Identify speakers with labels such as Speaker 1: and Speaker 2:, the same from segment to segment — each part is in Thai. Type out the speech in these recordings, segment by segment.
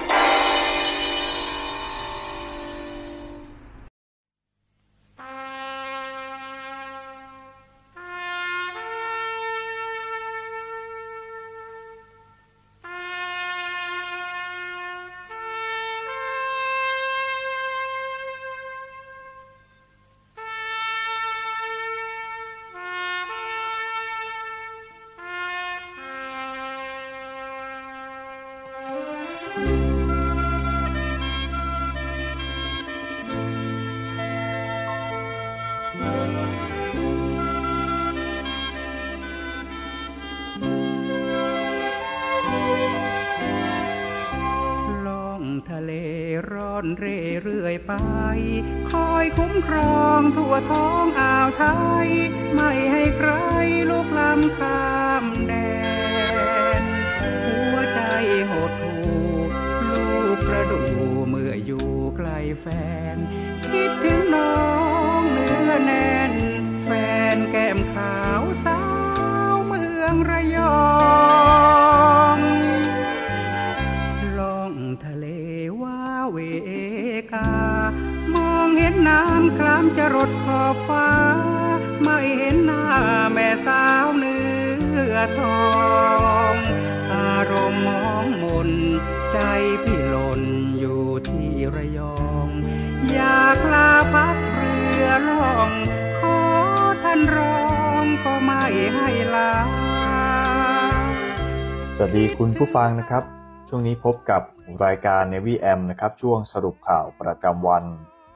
Speaker 1: ครับ
Speaker 2: ช่วงนี้พบกับรายการ Navy M นะครับ ช่วงสรุปข่าวประจำวัน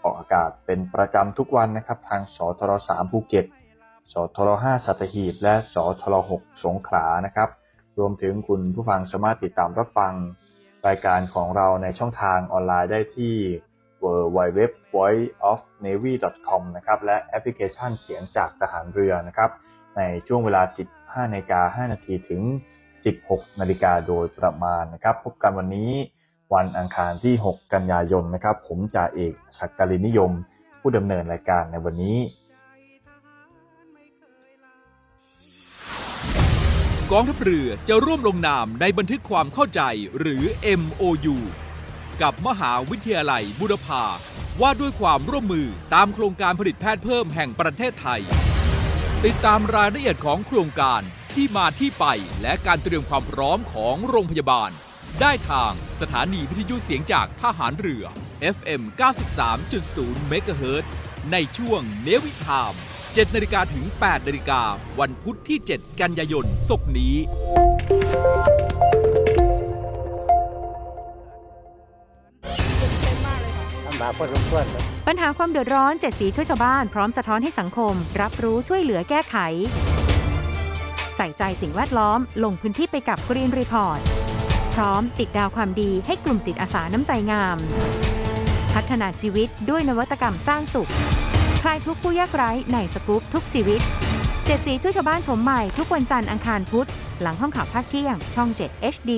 Speaker 2: ออกอากาศเป็นประจำทุกวันนะครับ ทางสทร3ภูเก็ต สทร5สัตหีบ และสทร6สงขลานะครับ รวมถึงคุณผู้ฟังสามารถติดตามรับฟัง รายการของเราในช่องทางออนไลน์ได้ที่ www.voiceofnavy.com นะครับ และแอปพลิเคชันเสียงจากทหารเรือนะครับ ในช่วงเวลา 15นาฬิกา5นาทีถึง 16นาฬิกาโดยประมาณนะครับ พบกันวันนี้วันอังคารที่ 6 กันยายนนะครับ ผมจ่าเอกศักกลินนิยม ผู้ดำเนินรายการในวันนี้
Speaker 3: กองทัพเรือจะร่วมลงนามในบันทึกความเข้าใจหรือ MOU กับมหาวิทยาลัยบุรพาว่าด้วยความร่วมมือตามโครงการผลิตแพทย์เพิ่มแห่งประเทศไทย ติดตามรายละเอียดของโครงการ ที่มาที่ไปและการเตรียมความพร้อมของโรงพยาบาล ได้ทางสถานีวิทยุเสียงจากทหารเรือ FM 93.0 MHz ในช่วงเนวิทาม7นาฬิกาถึง8นาฬิกาวันพุธที่ 7 กันยายนศกนี้
Speaker 4: ปัญหาความเดือดร้อนเจ็ดสีช่วยชาวบ้านพร้อมสะท้อนให้สังคม รับรู้ช่วยเหลือแก้ไข ใส่ใจสิ่งแวดล้อม ลงพื้นที่ไปกับ Green Report พร้อมติดดาวความดีให้กลุ่มจิตอาสาน้ำใจงาม พัฒนาชีวิตด้วยนวัตกรรมสร้างสุขคลายทุกผู้ยากไร้ในสกู๊ปทุกชีวิตเจ็ดสีช่วยชาวบ้านชมใหม่ทุกวันจันทร์อังคารพุธ หลังห้องข่าวภาคเที่ยงช่อง 7 HD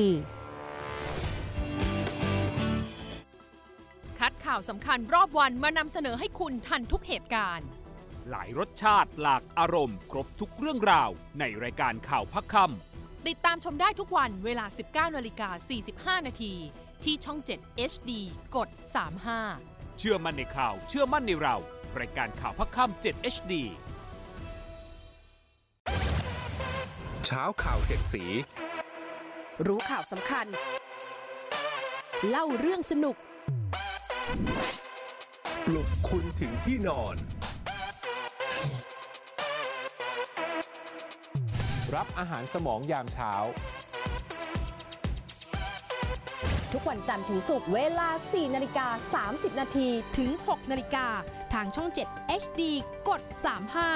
Speaker 5: คัดข่าวสำคัญรอบวันมานำเสนอให้คุณทันทุกเหตุการณ์
Speaker 6: หลายรสชาติหลากอารมณ์ ครบทุกเรื่องราว ในรายการข่าวพักคำ
Speaker 5: ติดตามชมได้ทุกวันเวลา 19นาฬิกา45 นาที ที่ช่อง 7 HD กด 35
Speaker 6: เชื่อมั่นในข่าว เชื่อมั่นในเรา รายการข่าวพักค่ำ7 HD
Speaker 7: เช้าข่าวเจ็ดสี
Speaker 8: รู้ข่าวสำคัญ เล่าเรื่องสนุก
Speaker 7: ปลุกคุณถึงที่นอน รับอาหารสมองยามเช้า
Speaker 8: ทุกวันจันทร์ถึงศุกร์เวลา 4 นาฬิกา 30 นาที
Speaker 5: ถึง 6 นาฬิกา ทางช่อง 7 HD กด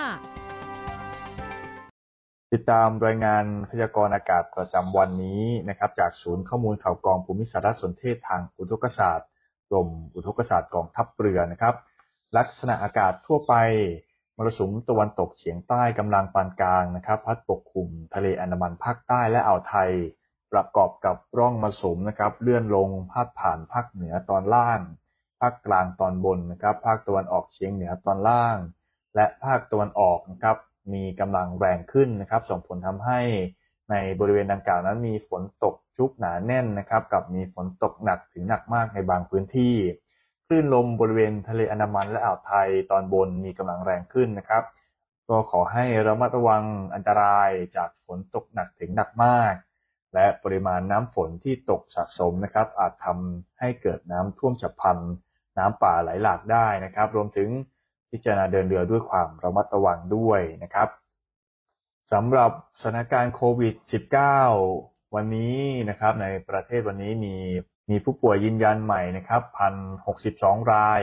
Speaker 5: 35
Speaker 2: ติดตามรายงานพยากรณ์อากาศประจำวันนี้นะครับ จากศูนย์ข้อมูลข่าวกองภูมิสารสนเทศทางอุทกศาสตร์กรมอุทกศาสตร์กองทัพเรือนะครับ ลักษณะอากาศทั่วไปม รสุมตะวันตกเฉียงใต้กำลังปานกลางนะครับ พัดปกคลุมทะเลอันดามันภาคใต้และอ่าวไทย ประกอบกับร่องมรสุมนะครับ เลื่อนลงพาดผ่านภาคเหนือตอนล่าง ภาคกลางตอนบนนะครับ ภาคตะวันออกเฉียงเหนือตอนล่าง และภาคตะวันออกนะครับ มีกำลังแรงขึ้นนะครับ ส่งผลทำให้ในบริเวณดังกล่าวนั้นมีฝนตกชุกหนาแน่นนะครับ กับมีฝนตกหนักถึงหนักมากในบางพื้นที่ ลื่นลมบริเวณทะเลอันดามันและอ่าวไทยตอนบนมีกำลังแรงขึ้นนะครับ ก็ขอให้ระมัดระวังอันตรายจากฝนตกหนักถึงหนักมาก และปริมาณน้ำฝนที่ตกสะสมนะครับ อาจทำให้เกิดน้ำท่วมฉับพลันน้ำป่าไหลหลากได้นะครับ รวมถึงพิจารณาเดินเรือด้วยความระมัดระวังด้วยนะครับสำหรับสถานการณ์โควิด -19 วันนี้นะครับในประเทศวันนี้มี มีผู้ป่วยยืนยันใหม่นะครับพันหกสิบสองราย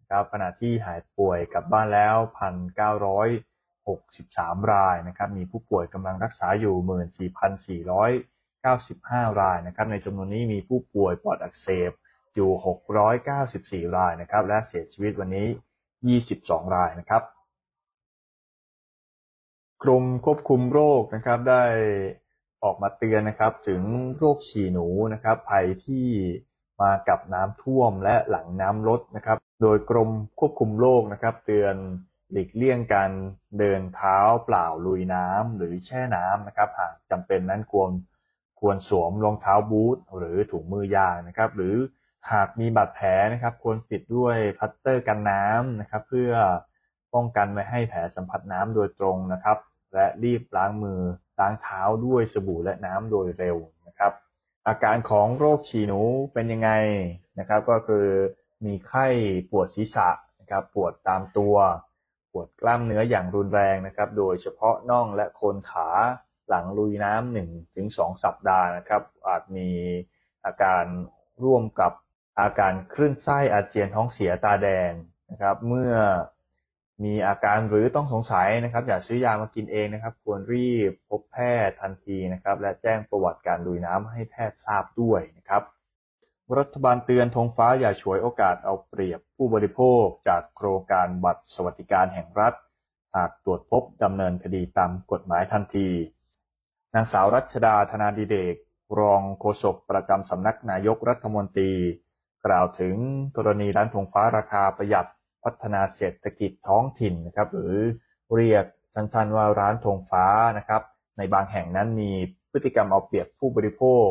Speaker 2: นะครับขณะที่หายป่วยกลับบ้านแล้วพันเก้าร้อยหกสิบสามรายนะครับมีผู้ป่วยกำลังรักษาอยู่หมื่นสี่พันสี่ร้อยเก้าสิบห้ารายนะครับในจำนวนนี้มีผู้ป่วยปอดอักเสบอยู่หกร้อยเก้าสิบสี่รายนะครับ และเสียชีวิตวันนี้ 22 รายนะครับ กรมควบคุมโรคนะครับได้ ออกมาเตือนนะครับ ถึงโรคฉี่หนูนะครับภัยที่มากับน้ำท่วมและหลังน้ำลดนะครับ โดยกรมควบคุมโรคนะครับ เตือนหลีกเลี่ยงการเดินเท้าเปล่าลุยน้ำหรือแช่น้ำนะครับ หากจำเป็นนั้นควรควรสวมรองเท้าบูทหรือถุงมือยางนะครับ หรือหากมีบาดแผลนะครับ ควรปิดด้วยพลาสเตอร์กันน้ำนะครับ เพื่อป้องกันไม่ให้แผลสัมผัสน้ำโดยตรงนะครับ และรีบล้างมือ ล้างเท้าด้วยสบู่และน้ำโดยเร็วนะครับ อาการของโรคฉี่หนูเป็นยังไงนะครับ ก็คือมีไข้ปวดศีรษะนะครับ ปวดตามตัว ปวดกล้ามเนื้ออย่างรุนแรงนะครับ โดยเฉพาะน่องและโคนขาหลังลุยน้ำหนึ่งถึงสองสัปดาห์นะครับ อาจมีอาการร่วมกับอาการคลื่นไส้อาเจียนท้องเสียตาแดงนะครับ เมื่อ มีอาการหรือต้องสงสัยนะครับ อย่าซื้อยามากินเองนะครับ ควรรีบพบแพทย์ทันทีนะครับ และแจ้งประวัติการดุยน้ำให้แพทย์ทราบด้วยนะครับ รัฐบาลเตือนธงฟ้าอย่าฉวยโอกาสเอาเปรียบผู้บริโภคจากโครงการบัตรสวัสดิการแห่งรัฐ หากตรวจพบดำเนินคดีตามกฎหมายทันที นางสาวรัชดาธนาดิเดก รองโฆษกประจำสำนักนายกรัฐมนตรี กล่าวถึงกรณีร้านธงฟ้าราคาประหยัด พัฒนาเศรษฐกิจท้องถิ่นนะครับหรือเรียกสั้นๆว่าร้านธงฟ้านะครับ ในบางแห่งนั้นมีพฤติกรรมเอาเปรียบผู้บริโภค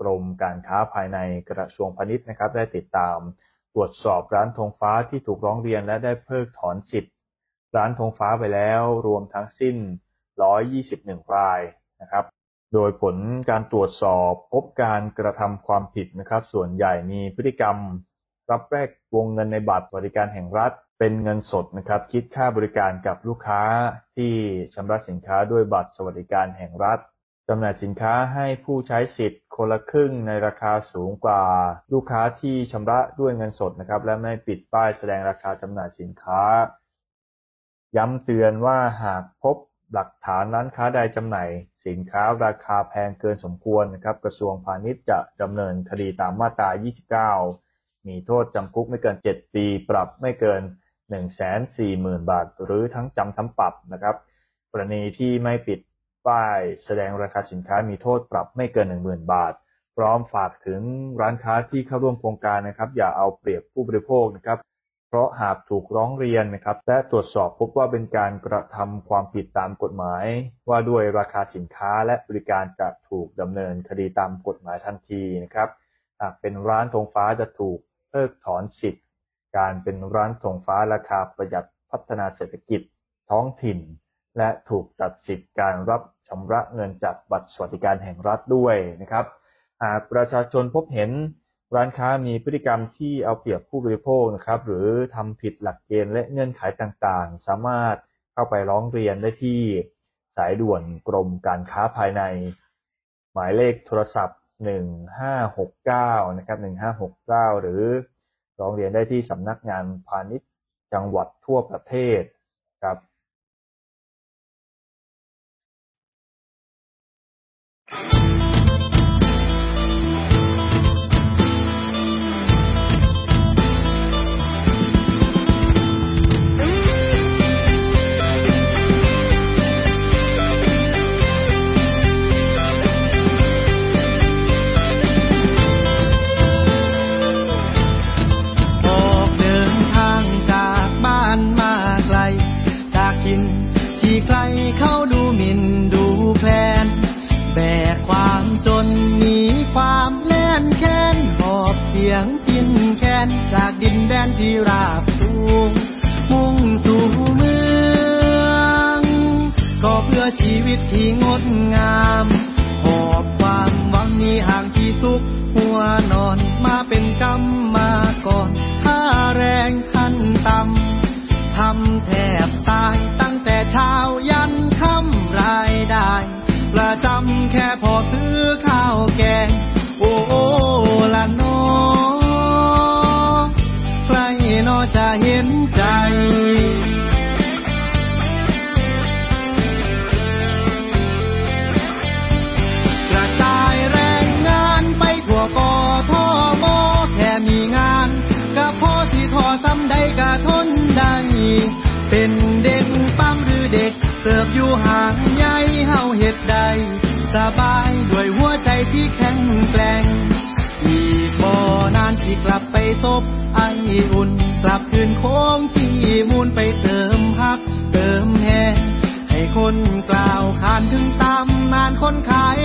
Speaker 2: กรมการค้าภายในกระทรวงพาณิชย์นะครับ ได้ติดตามตรวจสอบร้านธงฟ้าที่ถูกร้องเรียนและได้เพิกถอนสิทธิ์ร้านธงฟ้าไปแล้วรวมทั้งสิ้น 121 รายนะครับ โดยผลการตรวจสอบพบการกระทำความผิดนะครับ ส่วนใหญ่มีพฤติกรรม รับแลกวงเงินในบัตรบริการแห่งรัฐ เป็นเงินสดนะครับคิดค่าบริการกับลูกค้าที่ชำระสินค้าด้วยบัตรสวัสดิการแห่งรัฐจำหน่ายสินค้าให้ผู้ใช้สิทธิ์คนละครึ่งในราคาสูงกว่าลูกค้าที่ชำระด้วยเงินสดนะครับและไม่ปิดป้ายแสดงราคาจำหน่ายสินค้า ย้ำเตือนว่าหากพบหลักฐานร้านค้าใดจำหน่ายสินค้าราคาแพงเกินสมควรนะครับกระทรวงพาณิชย์จะดำเนินคดีตามมาตรา 29 มีโทษจำคุกไม่เกิน 7 ปี ปรับไม่เกิน 140,000 บาท หรือทั้งจำทั้งปรับนะครับ กรณีที่ไม่ปิดป้ายแสดงราคาสินค้ามีโทษปรับไม่เกิน 10,000 บาท พร้อมฝากถึงร้านค้าที่เข้าร่วมโครงการนะครับ อย่าเอาเปรียบผู้บริโภคนะครับเพราะหากถูกร้องเรียนนะครับและตรวจสอบพบว่าเป็นการกระทำความผิดตามกฎหมาย ว่าด้วยราคาสินค้าและบริการจะถูกดำเนินคดีตามกฎหมายทันทีนะครับหากเป็นร้านธงฟ้าจะถูก เพิกถอนสิทธิ์ การเป็นร้านธงฟ้าราคาประหยัดพัฒนาเศรษฐกิจ ท้องถิ่น และถูกตัดสิทธิ์การรับชำระเงินจากบัตรสวัสดิการแห่งรัฐด้วยนะครับ หากประชาชนพบเห็นร้านค้ามีพฤติกรรมที่เอาเปรียบผู้บริโภคนะครับ หรือทำผิดหลักเกณฑ์และเงื่อนไขต่างๆ สามารถเข้าไปร้องเรียนได้ที่สายด่วนกรมการค้าภายใน หมายเลขโทรศัพท์ 1569นะครับ1569 หรือร้องเรียนได้ที่สำนักงานพาณิชย์จังหวัดทั่วประเทศครับ
Speaker 9: ราบสูง มุ่งสู่เมือง ก็เพื่อชีวิตที่งดงาม เติบอยู่ห่างใหญ่เฮาเห็ดใด สบายด้วยหัวใจที่แข็งแกร่ง อีกบ่นานที่กลับไปซบไออุ่น กลับคืนโค้งที่มูลไปเติมพัก เติมแหงให้คนกล่าวขานถึงตำนานค
Speaker 10: นขาย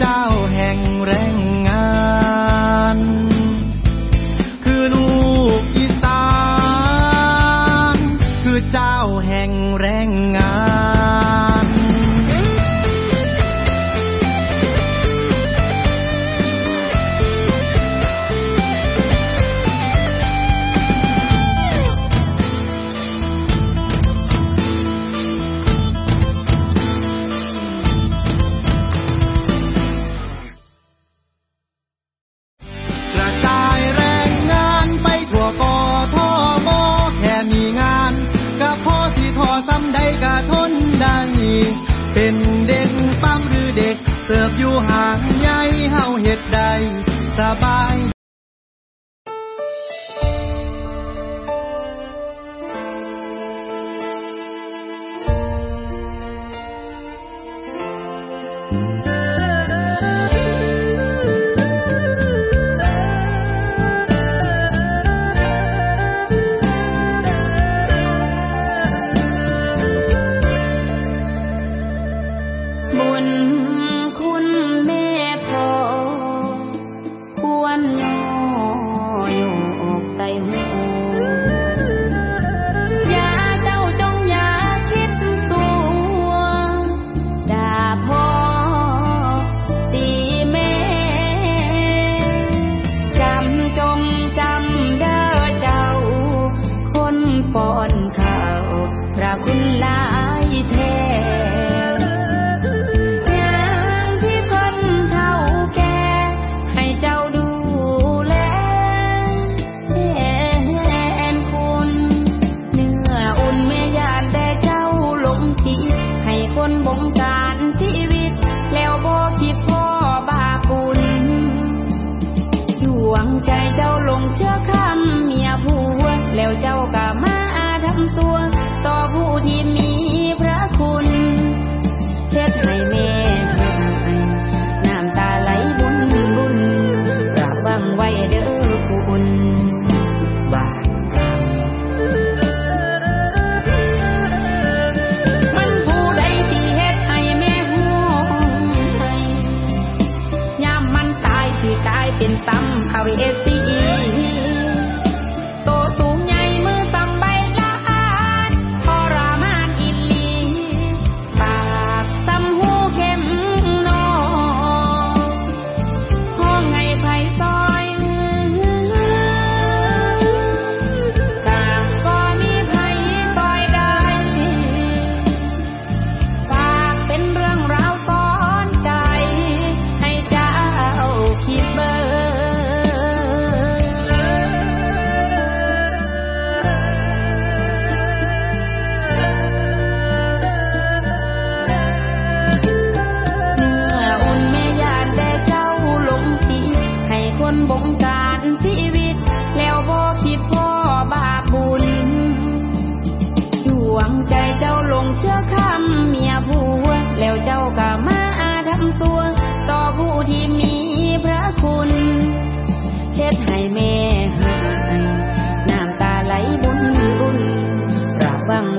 Speaker 10: คื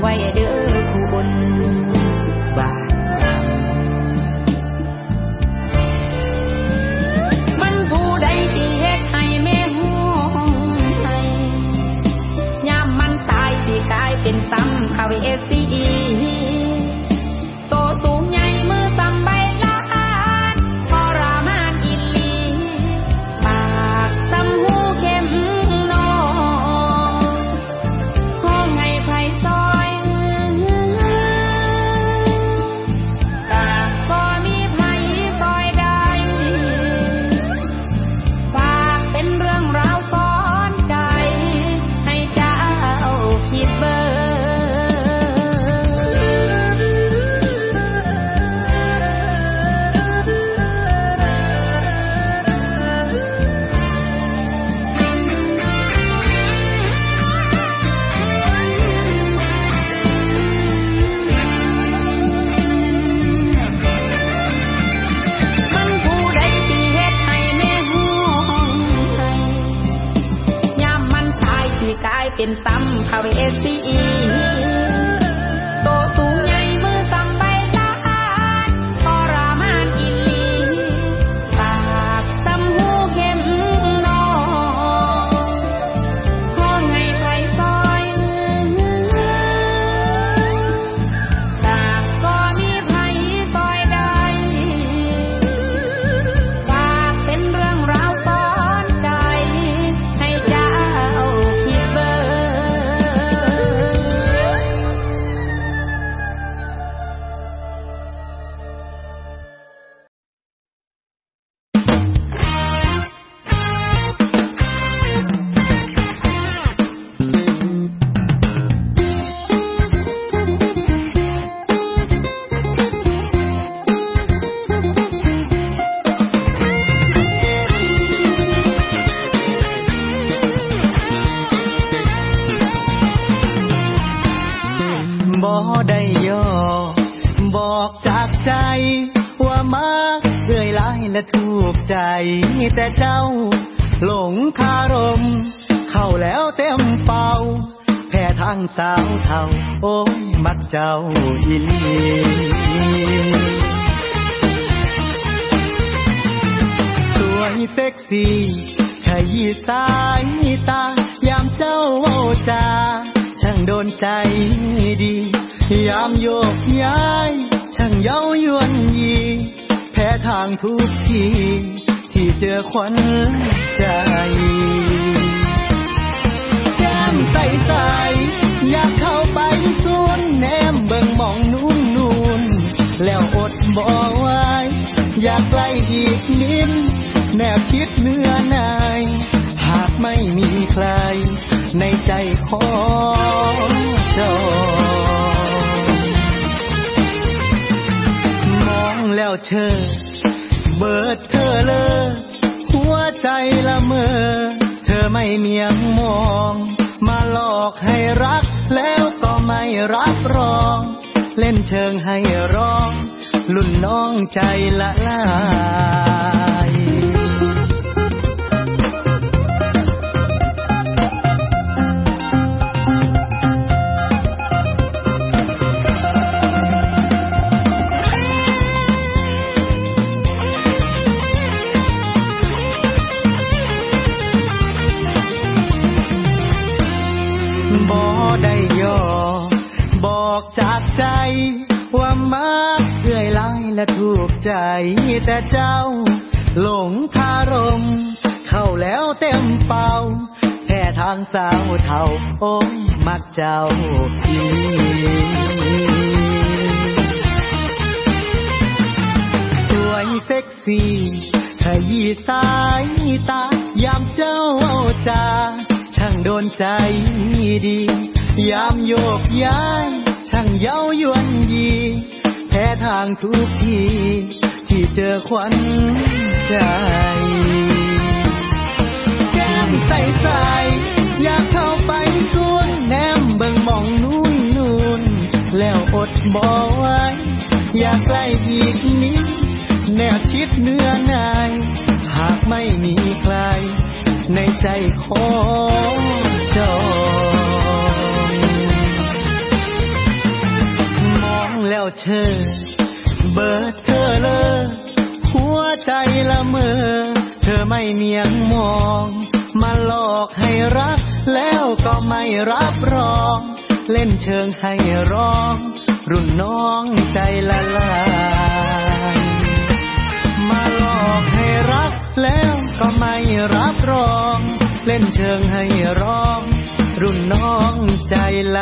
Speaker 9: why you do โอ้ย มักเจ้าอีลีสวยเซ็กซี่ขยี้สายตา ยามเจ้าเว้าจา ช่างโดนใจดี ยามโยกย้าย ช่างเย้ายวนยี แพ้ทางทุกที ที่เจอควันใจากใกลอีกนิดแนบชิดเนื้อนาย หากไม่มีใคร ในใจของเจ้ามองแล้วเธอเบิดเธอเลยหัวใจละเมอ เธอไม่เมียงมอง มาหลอกให้รักแล้วก็ไม่รับรอง เล่นเชิงให้ร้อง ลุ่นน้องใจละลาย ใจล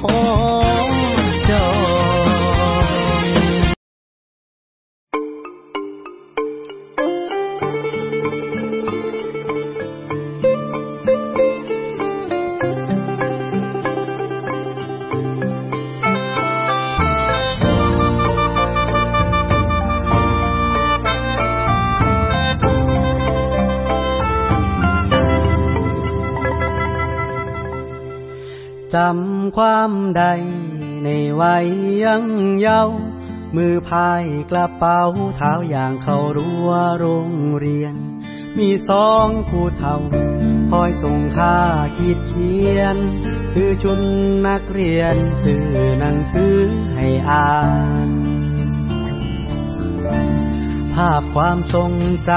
Speaker 9: ใจขอ มือพายกระเป๋าเท้าอย่างเขารั้วโรงเรียน มีสองผู้เฒ่าคอยส่งค่าขีดเขียน คือชุนนักเรียนซื้อหนังสือให้อ่าน ภาพความทรงจ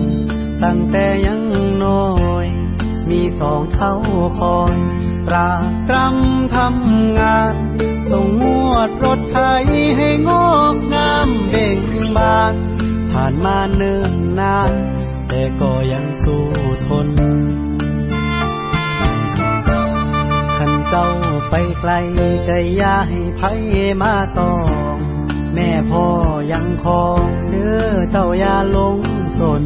Speaker 9: ำตั้งแต่ยังน้อย มีสองเท่าคอยปรากตรำทำงาน ส่งงวดรถไถให้งอกงามเบ่งบาน ผ่านมาเนิ่นนาน แต่ก็ยังสู้ทนขันเจ้าไปไกลใจอย่าให้ไผมาตองแม่พ่อยังคองเด้อเจ้าอย่าลงสน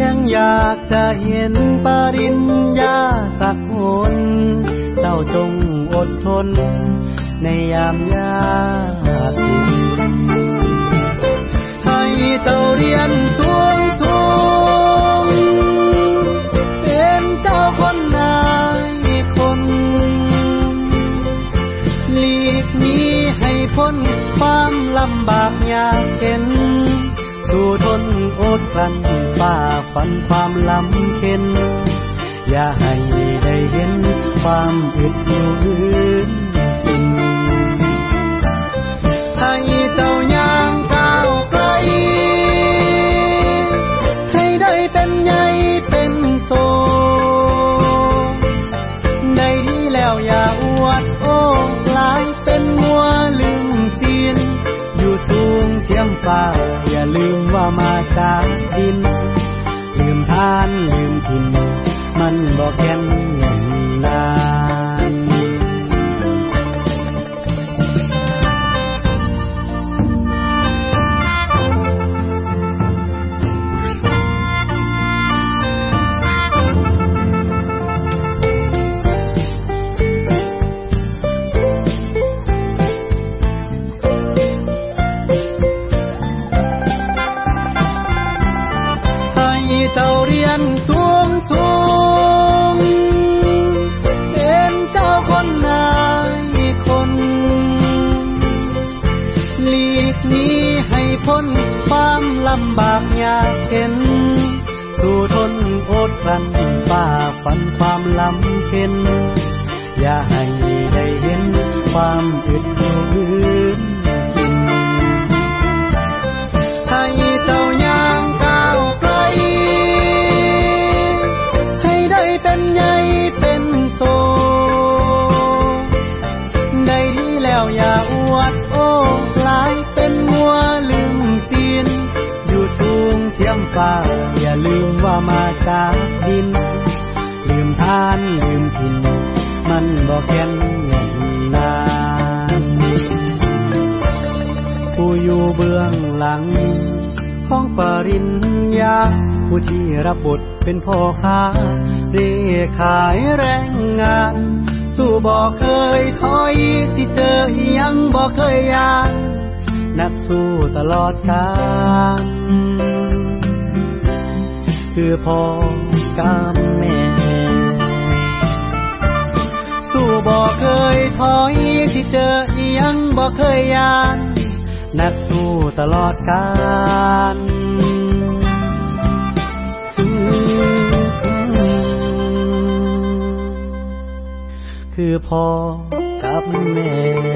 Speaker 9: ยังอยากจะเห็นปริญญาสักหนเจ้าจงอดทน ในยามยากให้เจ้าเรียนสูงสูงเป็นเจ้าคนนายคนหลีกหนี้ให้พ้นความลำบากยากเข็นสู้ทนอดกลั้นฝ่าฟันความลำเข็นอย่าให้ได้เห็นความอึดอยู่อื่น ให้เจ้ายางก้าไกลให้ได้เป็นใหญ่เป็นโตได้ดีแล้วอย่าอวดโอ้กลายเป็นมัวลืมเสียนอยู่สูง
Speaker 11: ว่ามาจากดิน ลืมทานลืมถิ่นมันบอกแก่นเงิน พ้นความลำบากยากเข็น สู้ทนอดกลั้นฝ่าฟันความลำเข็น อย่าให้ได้เห็นความอึดอ หลัง ของปริญญา ผู้ที่รับบทเป็นพ่อค้าเร่ขายแรงงาน สู้บอกเคยถอยที่เจอยังบอกเคยยานนักสู้ตลอดกาลคือพ่อกับแม่ สู้บอกเคยถอยที่เจอยังบอกเคยยาน นักสู้ตลอดกาลคือพ่อกับแม่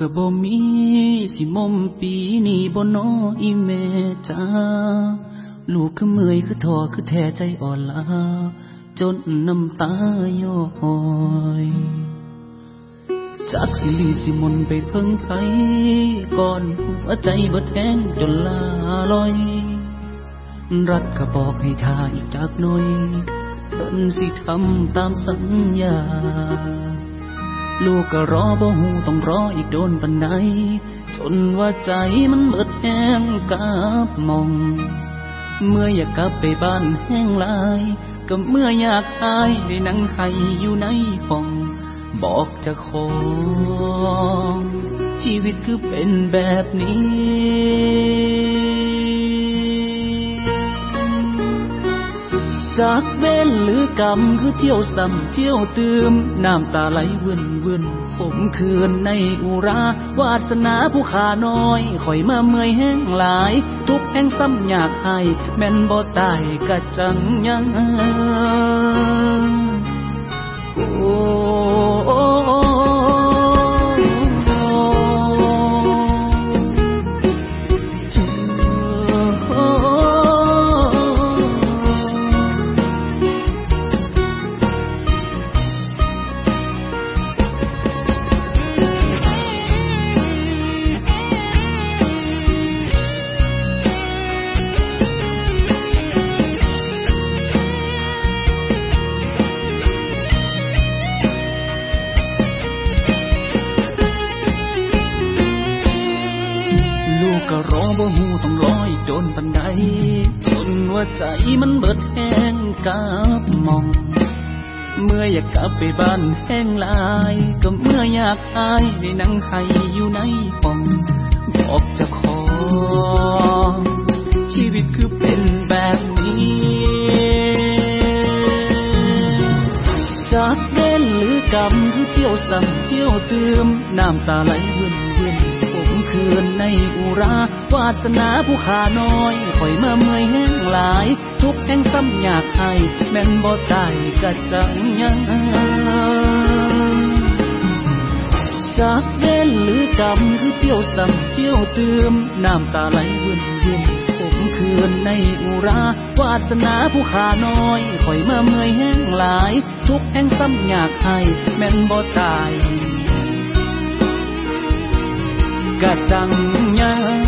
Speaker 12: กับบ่มีสิมมปีนี่บ่นออีแม่จ้าลูกคือเมื่อยคือท้อคือแท้ใจอ่อนลาจนน้ำตาย้อยจักสิลือสิมนไปเพิ่งไผก่อนหัวใจบ่แทงจนลาลอย รักก็บอกให้ทาอีกจากหน่อยเพิ่นสิทำตามสัญญา ลูกก็รอบ่หูต้องรออีกโดนปันใดจนว่าใจมันเบิดแห้งกับมอง เมื่ออยากกลับไปบ้านแห้งลาย ก็เมื่ออยากอายได้นั่งให้อยู่ในห้อง บอกจะขอชีวิตคือเป็นแบบนี้ จากเว้นหรือกรรมคือเที่ยวซ้ำเที่ยวเติมน้ำตาไหลเวืนเวืนผมคืนในอุราวาสนาผู้ขาน้อยข่อยมาเมื่อยแห้งหลาย ทุกแห่งซ้ำอยากให้ แม่นบ่ตายกะจังยังโอ้ ไปบ้านแห้งลาย ก็เมื่ออยากอายในนังไห้อยู่ในห้องบอกจะขอ ชีวิตคือเป็นแบบนี้จากเด่นหรือกรรมคือเจียวสั่งเจียวเติมน้ำตาไหลเวียนเวียนผมคืนในอุราวาสนาผู้ขาน้อยคอยมาเมื่อยแห้งหลาย ทุกแห่งซ้ำอยากให้แม่นบ่ตายกะจังยังจากเด่นหรือกรรมคือเจียวสั่เจียวเติมน้ำตาไหลเวียนเวียนผมคืนในอุราวาสนาผู้ขาน้อยคอยมาเมื่อยแห้งหลาย ทุกแห่งซ้ำอยากให้แม่นบ่ตายกะจังยัง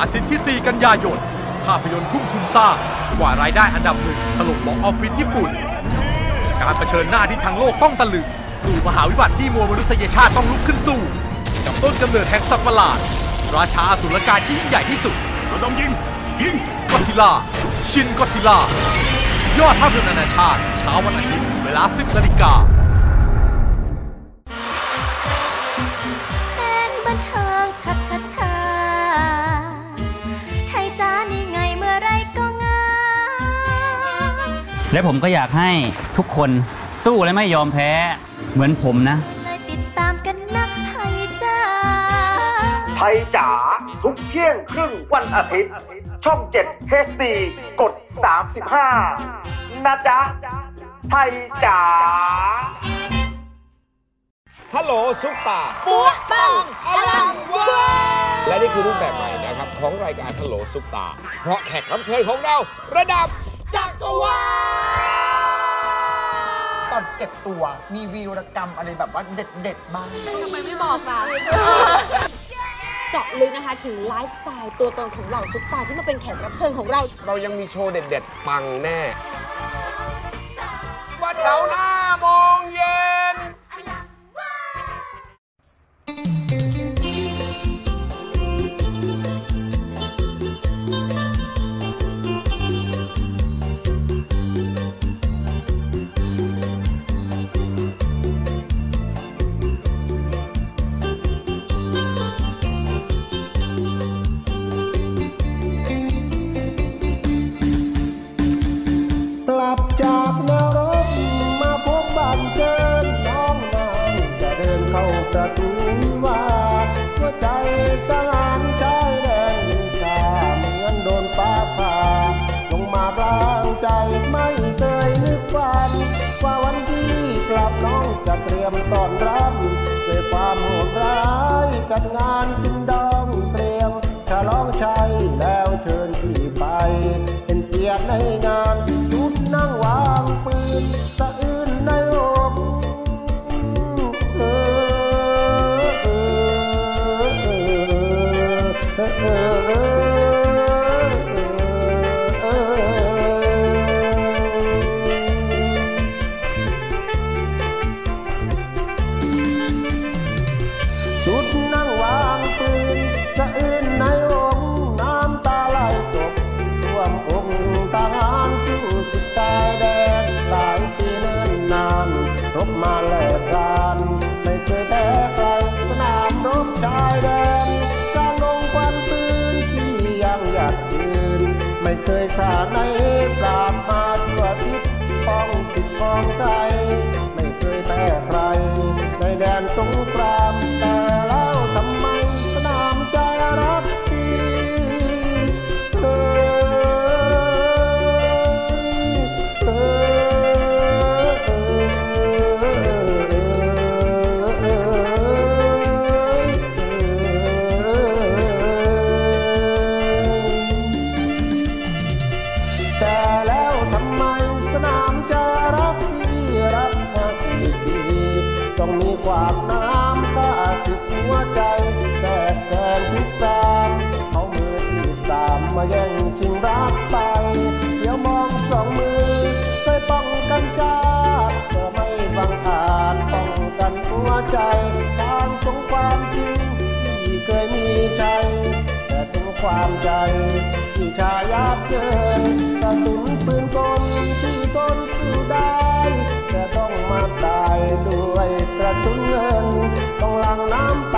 Speaker 13: อาทิตย์ที่ 4 กันยายน ภาพยนตร์ทุ่มทุนสร้างกว่ารายได้อันดับหนึ่งถล่มบ็อกออฟฟิศญี่ปุ่น การเผชิญหน้าที่ทั้งโลกต้องตะลึง สู่มหาวิบัติที่มวลมนุษยชาติต้องลุกขึ้นสู้ กับต้นกำเนิดแห่งสัตว์ประหลาด ราชาอสุรกายที่ยิ่งใหญ่ที่สุดเราต้องยิง ยิงก็ซิล่า ชินก็ซิล่ายอดภาพยนตร์นานาชาติ เช้าวันอาทิตย์เวลา 10นาฬิกา
Speaker 14: และ
Speaker 15: ผมก็อยากให้ทุกคนสู้และไม่ยอมแพ้เหมือนผมนะ
Speaker 14: เลยติดตามกันนักไทยจ้า
Speaker 16: ไทยจ๋าทุกเที่ยงครึ่งวันอาทิตย์ ช่อง 7 HD กด 35 นะจ๊ะ ไทยจ๋า
Speaker 17: ฮัลโหลซุปตา
Speaker 14: ปัวปังอลังเวอร์
Speaker 17: และนี่คือรูปแบบใหม่นะครับ ของรายการฮัลโหลซุปตา เพราะแขกรับเชิญของเราระดับ
Speaker 14: จักรวาล
Speaker 18: ตอนเก็บตัวมีวีรกรรมอะไรแบบว่าเด็ดๆบ้าง
Speaker 19: ทำไมไม่บอกล่ะเจาะลึกนะคะถึงไลฟ์สไตล์ตัวตนของเหล่าซุปตาร์ที่มาเป็นแขกรับเชิญของเรา
Speaker 17: เรายังมีโชว์เด็ด ๆ ปังแน่ วันเสาร์หน้าโมงเย็น
Speaker 20: กันงานจินดองเตรียมฉลองชัยแล้วเชิญพี่ไป เป็นเกียรติในงานชุดนั่งวางปืนสะอื้นในอกเออเออเออเออ เกินกระสุนปืนกลที่ตนสู้ได้แต่ต้องมาตายด้วยกระสุนเงินต้องหลังน้ำ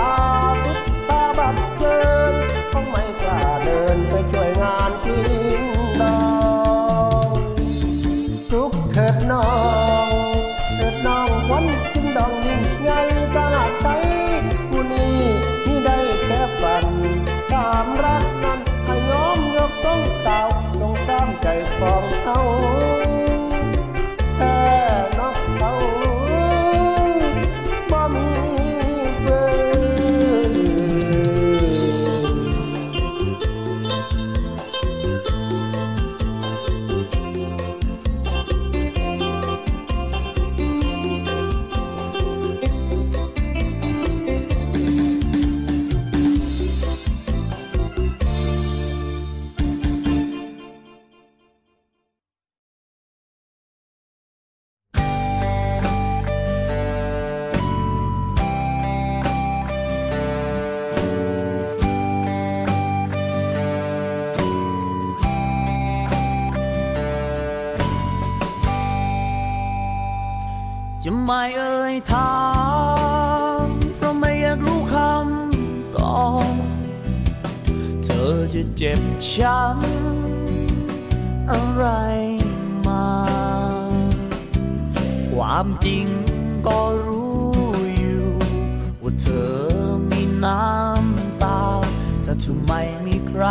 Speaker 20: ไม่เอ่ย
Speaker 21: ถามเพราะไม่อยากรู้คำตอบเธอจะเจ็บช้ำอะไรมา ความจริงก็รู้อยู่ ว่าเธอมีน้ำตา แต่ทำไมมีใคร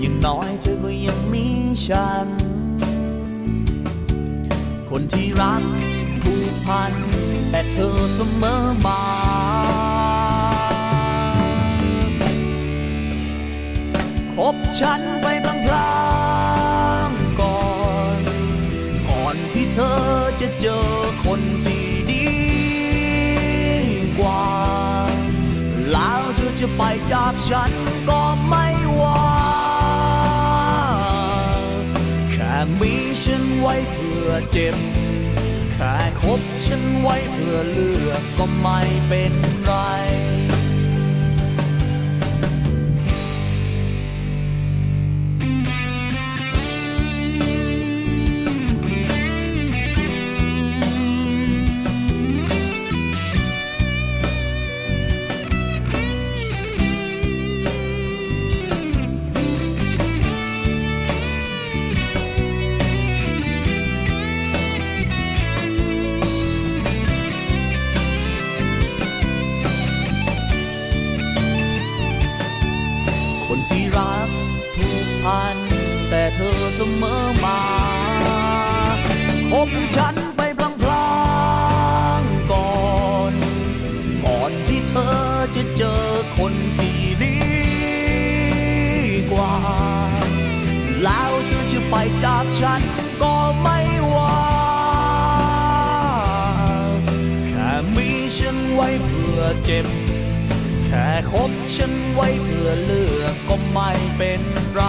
Speaker 21: อย่างน้อยเธอก็ยังมีฉัน คนที่รัก พัน แต่เธอเสมอมาคบฉันไปบางพลางๆก่อน ก่อนที่เธอจะเจอคนที่ดีกว่า แล้วเธอจะไปจากฉันก็ไม่ว่าแค่มีฉันไว้เพื่อเจ็บ คบฉันไว้เพื่อเลือกก็ไม่เป็นไร ฉันไปพลางๆก่อน ก่อนที่เธอจะเจอคนที่ดีกว่า แล้วเธอจะไปจากฉันก็ไม่ว่าแค่มีฉันไว้เพื่อเจ็บ แค่คบฉันไว้เพื่อเลือกก็ไม่เป็นไร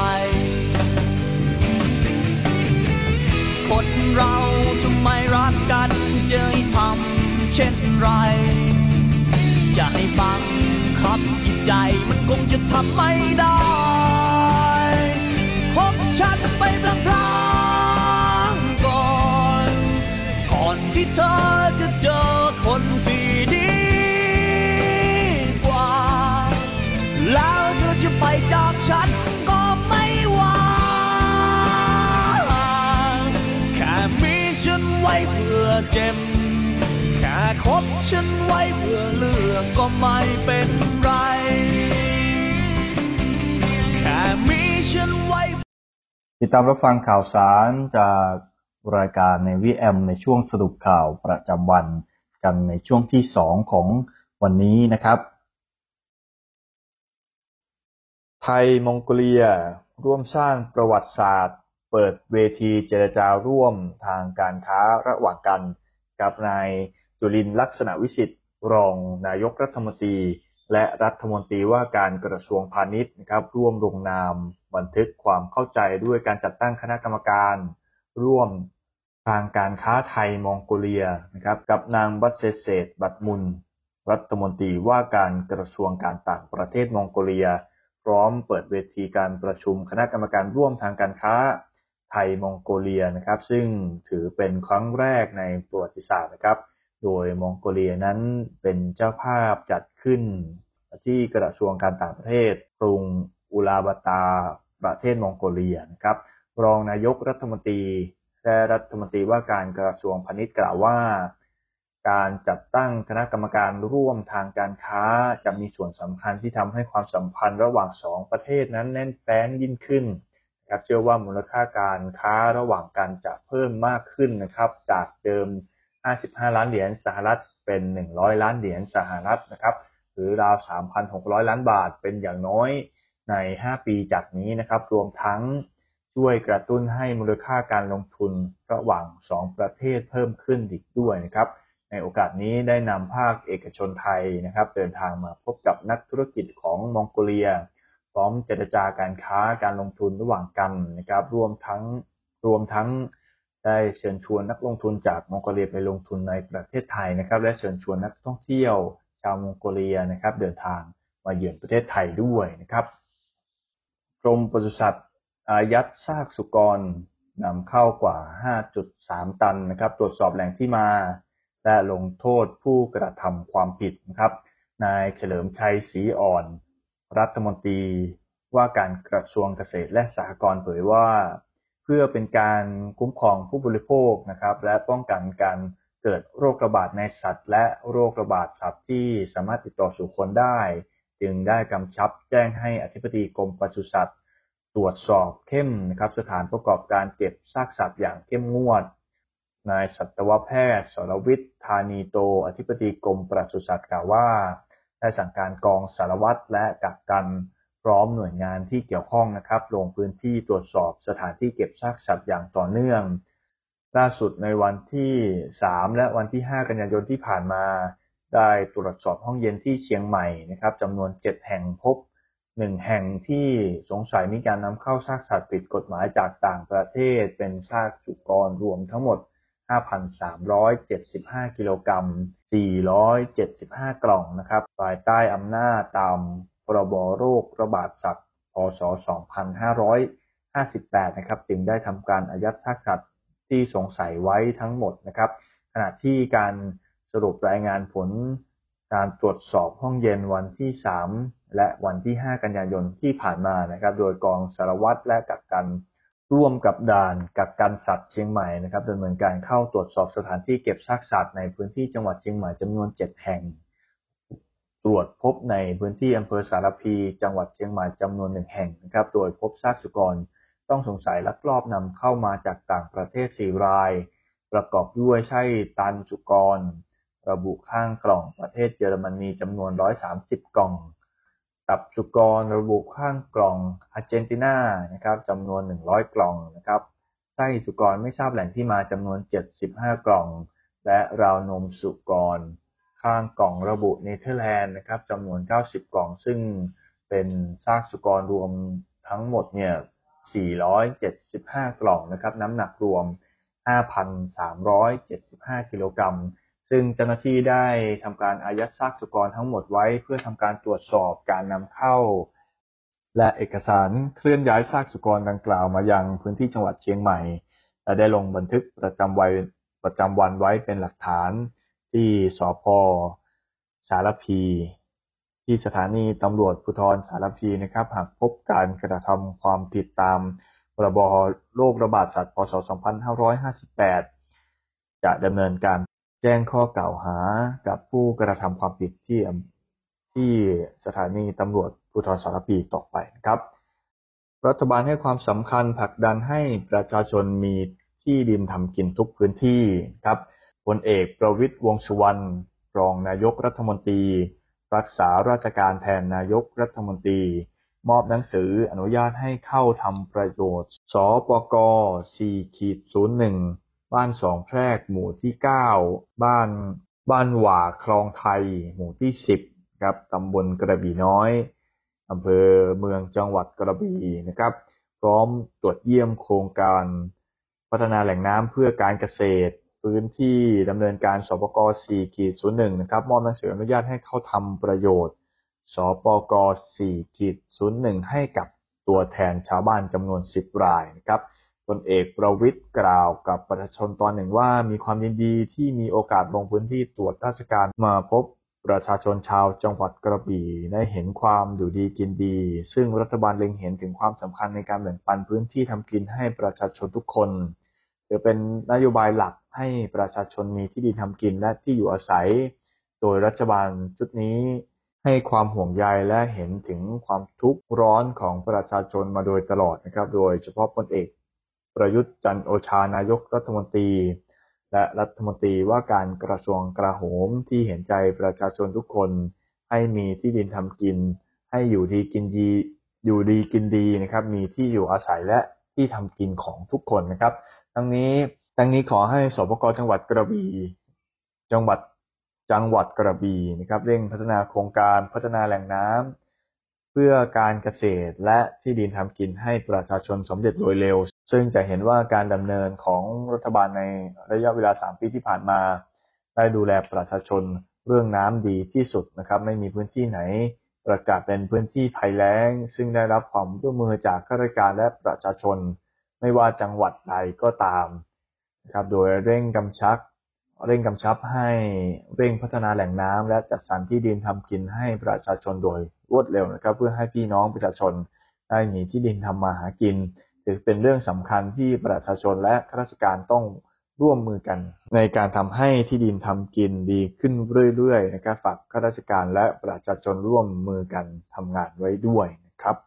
Speaker 21: คนเรา ไมรักกันจะให้ทำเช่นไร จะให้บังคับจิตใจมันคงจะทำไม่ได้พบฉันไปพลางๆก่อน ก่อนที่เธอจะเจอ ฉันไว้เพื่อเรื่องก็ไม่เป็นไร แค่มีฉันไว้
Speaker 2: ติดตามรับฟังข่าวสารจากรายการในวีแอมในช่วงสรุปข่าวประจำวันกันในช่วงที่สองของวันนี้นะครับ ไทยมองโกเลีย ร่วมสร้างประวัติศาสตร์ เปิดเวทีเจรจาร่วมทางการค้าระหว่างกันกับนาย จุลินลักษณะวิสิทธิ์รองนายกรัฐมนตรี และรัฐมนตรีว่าการกระทรวงพาณิชย์นะครับ ร่วมลงนามบันทึกความเข้าใจด้วยการจัดตั้งคณะกรรมการ ร่วมทางการค้าไทยมองโกเลียนะครับ กับนางบัตเซเซตบัตมุน รัฐมนตรีว่าการกระทรวงการต่างประเทศมองโกเลีย พร้อมเปิดเวทีการประชุมคณะกรรมการร่วมทางการค้าไทยมองโกเลียนะครับ ซึ่งถือเป็นครั้งแรกในประวัติศาสตร์นะครับ โดยมองโกเลียนั้นเป็นเจ้าภาพจัดขึ้น ที่กระทรวงการต่างประเทศกรุงอุลาบาตาประเทศมองโกเลียนะครับ รองนายกรัฐมนตรีและรัฐมนตรีว่าการกระทรวงพาณิชย์กล่าวว่า การจัดตั้งคณะกรรมการร่วมทางการค้าจะมีส่วนสำคัญที่ทำให้ความสัมพันธ์ระหว่างสองประเทศนั้นแน่นแฟ้นยิ่งขึ้นนะครับเชื่อว่ามูลค่าการค้าระหว่างกันจะเพิ่มมากขึ้นนะครับ จากเดิม 55 ล้านเหรียญสหรัฐเป็น 100 ล้านเหรียญสหรัฐนะครับหรือราว 3,600 ล้านบาทเป็นอย่างน้อยใน 5 ปีจากนี้นะครับ รวมทั้งช่วยกระตุ้นให้มูลค่าการลงทุนระหว่าง 2 ประเทศเพิ่มขึ้นอีกด้วยนะครับ ในโอกาสนี้ได้นำภาคเอกชนไทยนะครับ เดินทางมาพบกับนักธุรกิจของมองโกเลีย พร้อมเจรจาการค้าการลงทุนระหว่างกันนะครับ รวมทั้งรวมทั้ง ได้เชิญชวนนักลงทุนจากมองโกเลียไปลงทุนในประเทศไทยนะครับ และเชิญชวนนักท่องเที่ยว ชาวมองโกเลียนะครับ เดินทางมาเยือนประเทศไทยด้วยนะครับกรมปศุสัตว์อายัดซากสุกรนำเข้ากว่า 5.3 ตันนะครับ ตรวจสอบแหล่งที่มา และลงโทษผู้กระทำความผิดนะครับ นายเฉลิมชัยศรีอ่อน รัฐมนตรีว่าการกระทรวงเกษตรและสหกรณ์เผยว่า เพื่อเป็นการคุ้มครองผู้บริโภคนะครับ และป้องกันการเกิดโรคระบาดในสัตว์ และโรคระบาดสัตว์ที่สามารถติดต่อสู่คนได้ จึงได้กำชับแจ้งให้อธิบดีกรมปศุสัตว์ ตรวจสอบเข้มนะครับ สถานประกอบการเก็บซากสัตว์อย่างเข้มงวดนายสัตวแพทย์สรวิทย์ธานีโต อธิบดีกรมปศุสัตว์กล่าวว่า ได้สั่งการกองสารวัตรและกักกัน พร้อมหน่วยงานที่เกี่ยวข้องนะครับ ลงพื้นที่ตรวจสอบสถานที่เก็บซากสัตว์อย่างต่อเนื่อง ล่าสุดในวันที่ 3 และวันที่ 5 กันยายนที่ผ่านมา ได้ตรวจสอบห้องเย็นที่เชียงใหม่นะครับจำนวน 7 แห่งพบหนึ่งแห่งที่สงสัยมีการนำเข้าซากสัตว์ผิดกฎหมายจากต่างประเทศ เป็นซากสุกรรวมทั้งหมด 5,375 กิโลกรัม475 กล่องนะครับภายใต้อำนาจตาม พรบโรคระบาดสัตว์ พศ 2558 นะครับ จึงได้ทำการอายัดซากสัตว์ที่สงสัยไว้ทั้งหมดนะครับ ขณะที่การสรุปรายงานผลการตรวจสอบห้องเย็นวันที่ 3 และวันที่ 5 กันยายนที่ผ่านมานะครับ โดยกองสารวัตรและกักกันร่วมกับด่านกักกันสัตว์เชียงใหม่นะครับดำเนินการเข้าตรวจสอบสถานที่เก็บซากสัตว์ในพื้นที่จังหวัดเชียงใหม่จำนวน 7 แห่ง ตรวจพบในพื้นที่อำเภอสารพี จังหวัดเชียงใหม่จำนวนหนึ่งแห่งนะครับ โดยพบซากสุกรต้องสงสัยลักลอบนำเข้ามาจากต่างประเทศ 4 ราย ประกอบด้วยไส้ตันสุกร ระบุข้างกล่องประเทศเยอรมนีจำนวน 130 กล่อง ตับสุกรระบุข้างกล่องอาร์เจนตินานะครับจำนวน 100 กล่องนะครับไส้สุกรไม่ทราบแหล่งที่มาจำนวน 75 กล่อง และราวนมสุกร ข้างกล่องระบุเนเธอร์แลนด์นะครับจำนวน 90 กล่อง ซึ่งเป็นซากสุกรรวมทั้งหมดเนี่ย 475 กล่องนะครับน้ำหนักรวม 5,375 กิโลกรัม ซึ่งเจ้าหน้าที่ได้ทำการอายัดซากสุกรทั้งหมดไว้ เพื่อทำการตรวจสอบการนำเข้า และเอกสารเคลื่อนย้ายซากสุกรดังกล่าวมายังพื้นที่จังหวัดเชียงใหม่และได้ลงบันทึกประจำวันประจำวันไว้เป็นหลักฐาน ที่สพสารพี ที่สถานีตำรวจภูธรสารพีนะครับ หากพบการกระทำความผิดตามพรบโรคระบาดสัตว์พศ 2558 จะดำเนินการแจ้งข้อกล่าวหากับผู้กระทำความผิดที่ที่สถานีตำรวจภูธรสารปีต่อไปนะครับ รัฐบาลให้ความสำคัญผลักดันให้ประชาชนมีที่ดินทำกินทุกพื้นที่ครับ พลเอกประวิตยวงสุวรรณ รองนายกรัฐมนตรี รักษาราชการแทนนายกรัฐมนตรี มอบหนังสืออนุญาตให้เข้าทำประโยชน์ สปก4ขีด01 บ้านสองแพรกหมู่ที่ 9 บ้านบ้านหว่าคลองไทย หมู่ที่ 10ครับตำบลกระบี่น้อยอำเภอเมืองจังหวัดกระบี่นะครับ พร้อมตรวจเยี่ยมโครงการ พัฒนาแหล่งน้ำเพื่อการเกษตร พื้นที่ดำเนินการสปก4ขีด01นะครับมอบหนังสืออนุญาตให้เข้าทำประโยชน์สปก4ขีด01ให้กับตัวแทนชาวบ้านจำนวน 10 รายนะครับพลเอกประวิทย์กล่าวกับประชาชนตอนหนึ่งว่ามีความยินดีที่มีโอกาสลงพื้นที่ตรวจราชการมาพบประชาชนชาวจังหวัดกระบี่ได้เห็นความอยู่ดีกินดี ซึ่งรัฐบาลเล็งเห็นถึงความสำคัญในการแบ่งปันพื้นที่ทำกินให้ประชาชนทุกคน ถือเป็นนโยบายหลักให้ประชาชนมีที่ดินทำกินและที่อยู่อาศัย โดยรัฐบาลชุดนี้ให้ความห่วงใยและเห็นถึงความทุกข์ร้อนของประชาชนมาโดยตลอดนะครับ โดยเฉพาะพลเอก ประยุทธ์จันโอชานายกรัฐมนตรี และรัฐมนตรีว่าการกระทรวงกลาโหมที่เห็นใจประชาชนทุกคน ให้มีที่ดินทำกิน ให้อยู่ดีกินดีอยู่ดีกินดีนะครับ มีที่อยู่อาศัยและที่ทำกินของทุกคนนะครับ ทั้งนี้ทั้งนี้ขอให้สปกจังหวัดกระบี่จังหวัดจังหวัดกระบี่นะครับเร่งพัฒนาโครงการพัฒนาแหล่งน้ำเพื่อการเกษตรและที่ดินทำกินให้ประชาชนสมเด็จโดยเร็ว ซึ่งจะเห็นว่าการดำเนินของรัฐบาลในระยะเวลา 3 ปีที่ผ่านมา ได้ดูแลประชาชนเรื่องน้ำดีที่สุดนะครับ ไม่มีพื้นที่ไหน ประกาศเป็นพื้นที่ภัยแล้ง ซึ่งได้รับความร่วมมือจากข้าราชการและประชาชน ไม่ว่าจังหวัดใดก็ตามนะครับโดยเร่งกำชับเร่งกำชับให้เร่งพัฒนาแหล่งน้ำและจัดสรรที่ดินทำกินให้ประชาชนโดยรวดเร็วนะครับ เพื่อให้พี่น้องประชาชนได้มีที่ดินทำมาหากิน ถือเป็นเรื่องสำคัญที่ประชาชนและข้าราชการต้องร่วมมือกัน ในการทำให้ที่ดินทำกินดีขึ้นเรื่อยๆนะครับฝากข้าราชการและประชาชนร่วมมือกันทำงานไว้ด้วยนะครับ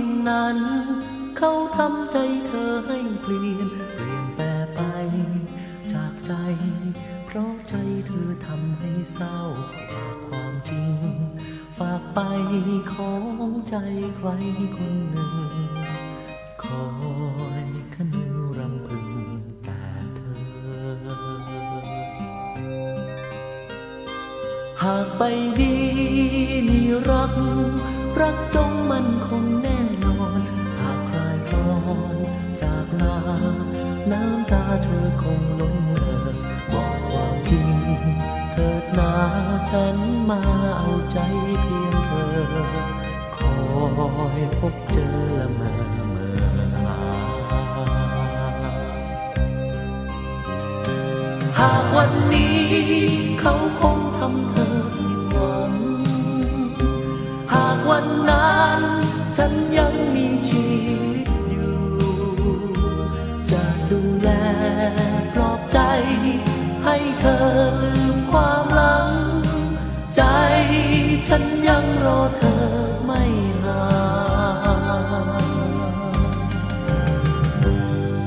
Speaker 22: คนนั้น เขาทำใจเธอให้เปลี่ยน เปลี่ยนแปลไป จากใจ เพราะใจเธอทำให้เศร้าฝากความจริง ฝากไปของใจใครคนหนึ่ง คอยคนึงรำพึงแต่เธอ หากไปดีมีรักรักจงมันคงแน่ น้ำตาเธอคงลงเอ่อบอกความจริงเถิดนาฉันมาเอาใจเพียงเธอ คอยพบเจอละเมอเมื่อหาหากวันนี้เขาคงทำเธอผิดหวัง หากวันนั้นฉันยังมีชีวิ ให้เธอลืมความหลัง ใจฉันยังรอเธอไม่ห่าง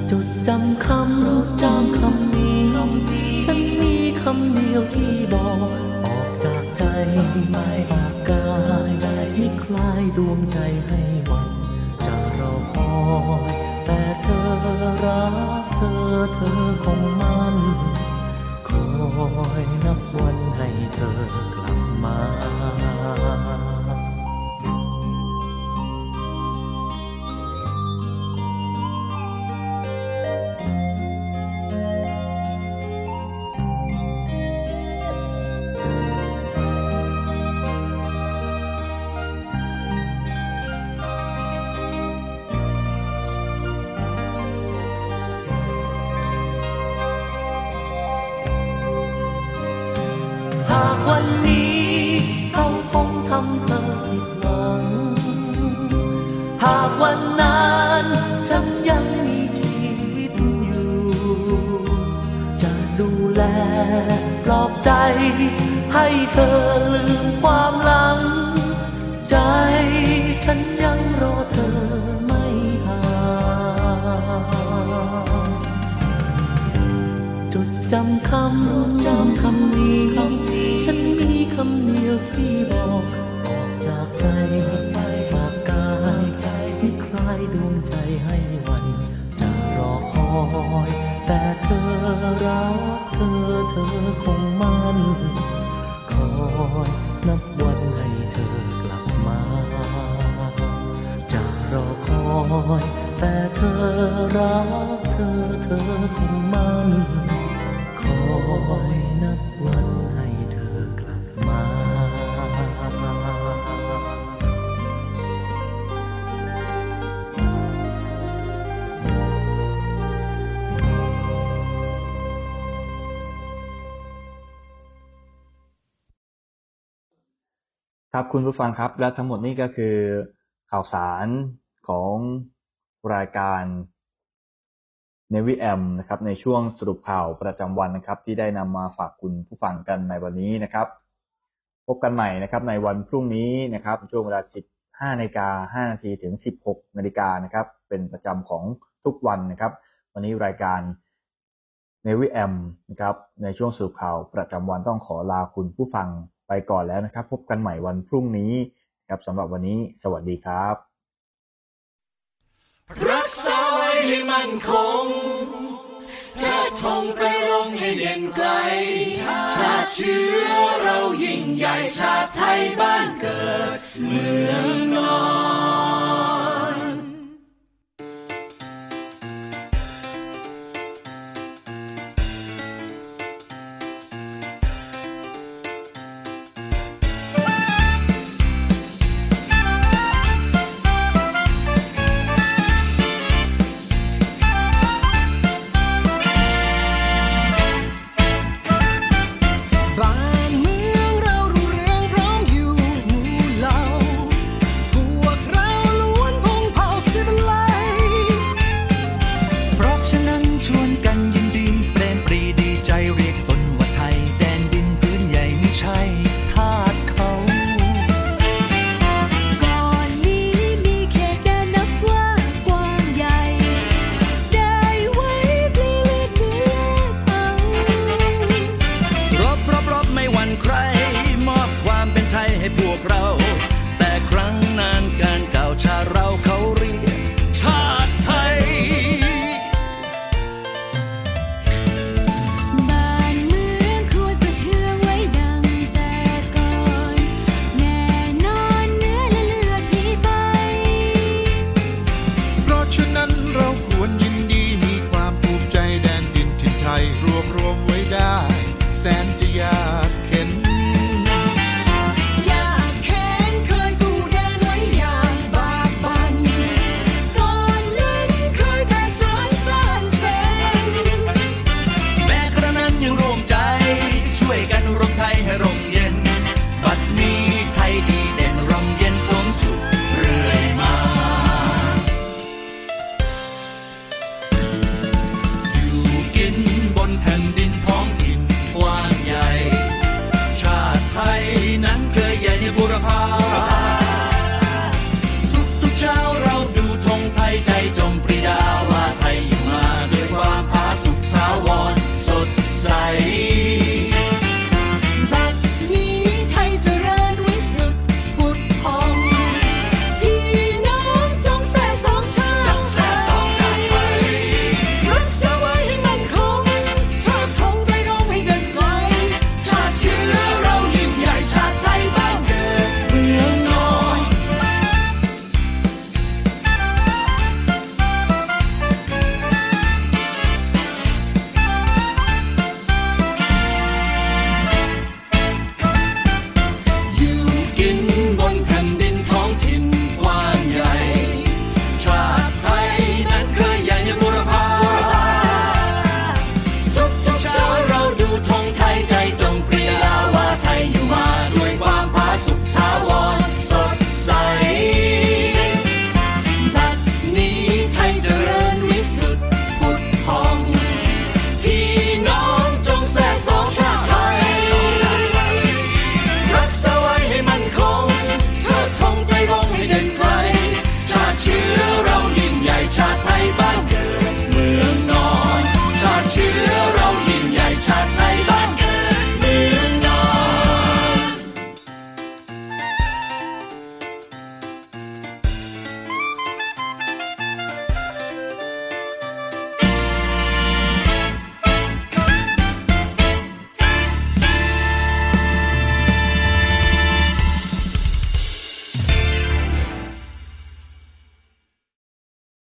Speaker 22: จดจำคำจำคำนี้ ฉันมีคำเดียวที่บอกออกจากใจไปฝากกายใจให้คลายดวงใจให้หวันจะรอคอยแต่เธอรักเธอเธอคงมันค อยนับวั คำจำคำนี้ ฉันมีคำเดียวที่
Speaker 2: คุณผู้ฟังครับ และทั้งหมดนี้ก็คือข่าวสารของรายการเนวิแอมนะครับในช่วงสรุปข่าวประจำวันนะครับ ที่ได้นำมาฝากคุณผู้ฟังกันในวันนี้นะครับ พบกันใหม่นะครับในวันพรุ่งนี้นะครับ ช่วงเวลา 15นาฬิกา5นาทีถึง 16นาฬิกานะครับ เป็นประจำของทุกวันนะครับ วันนี้รายการเนวิแอมนะครับในช่วงสรุปข่าวประจำวันต้องขอลาคุณผู้ฟัง ไปก่อนแล้วนะครับ พบกันใหม่วันพรุ่งนี้ครับสำหรับวันนี้ สวัสดีครับ
Speaker 21: รักษาไว้ให้มั่นคงเธอทงไปรงให้เด่นไกล ชาติเชื้อเรายิ่งใหญ่ชาติไทยบ้านเกิด เมืองนอน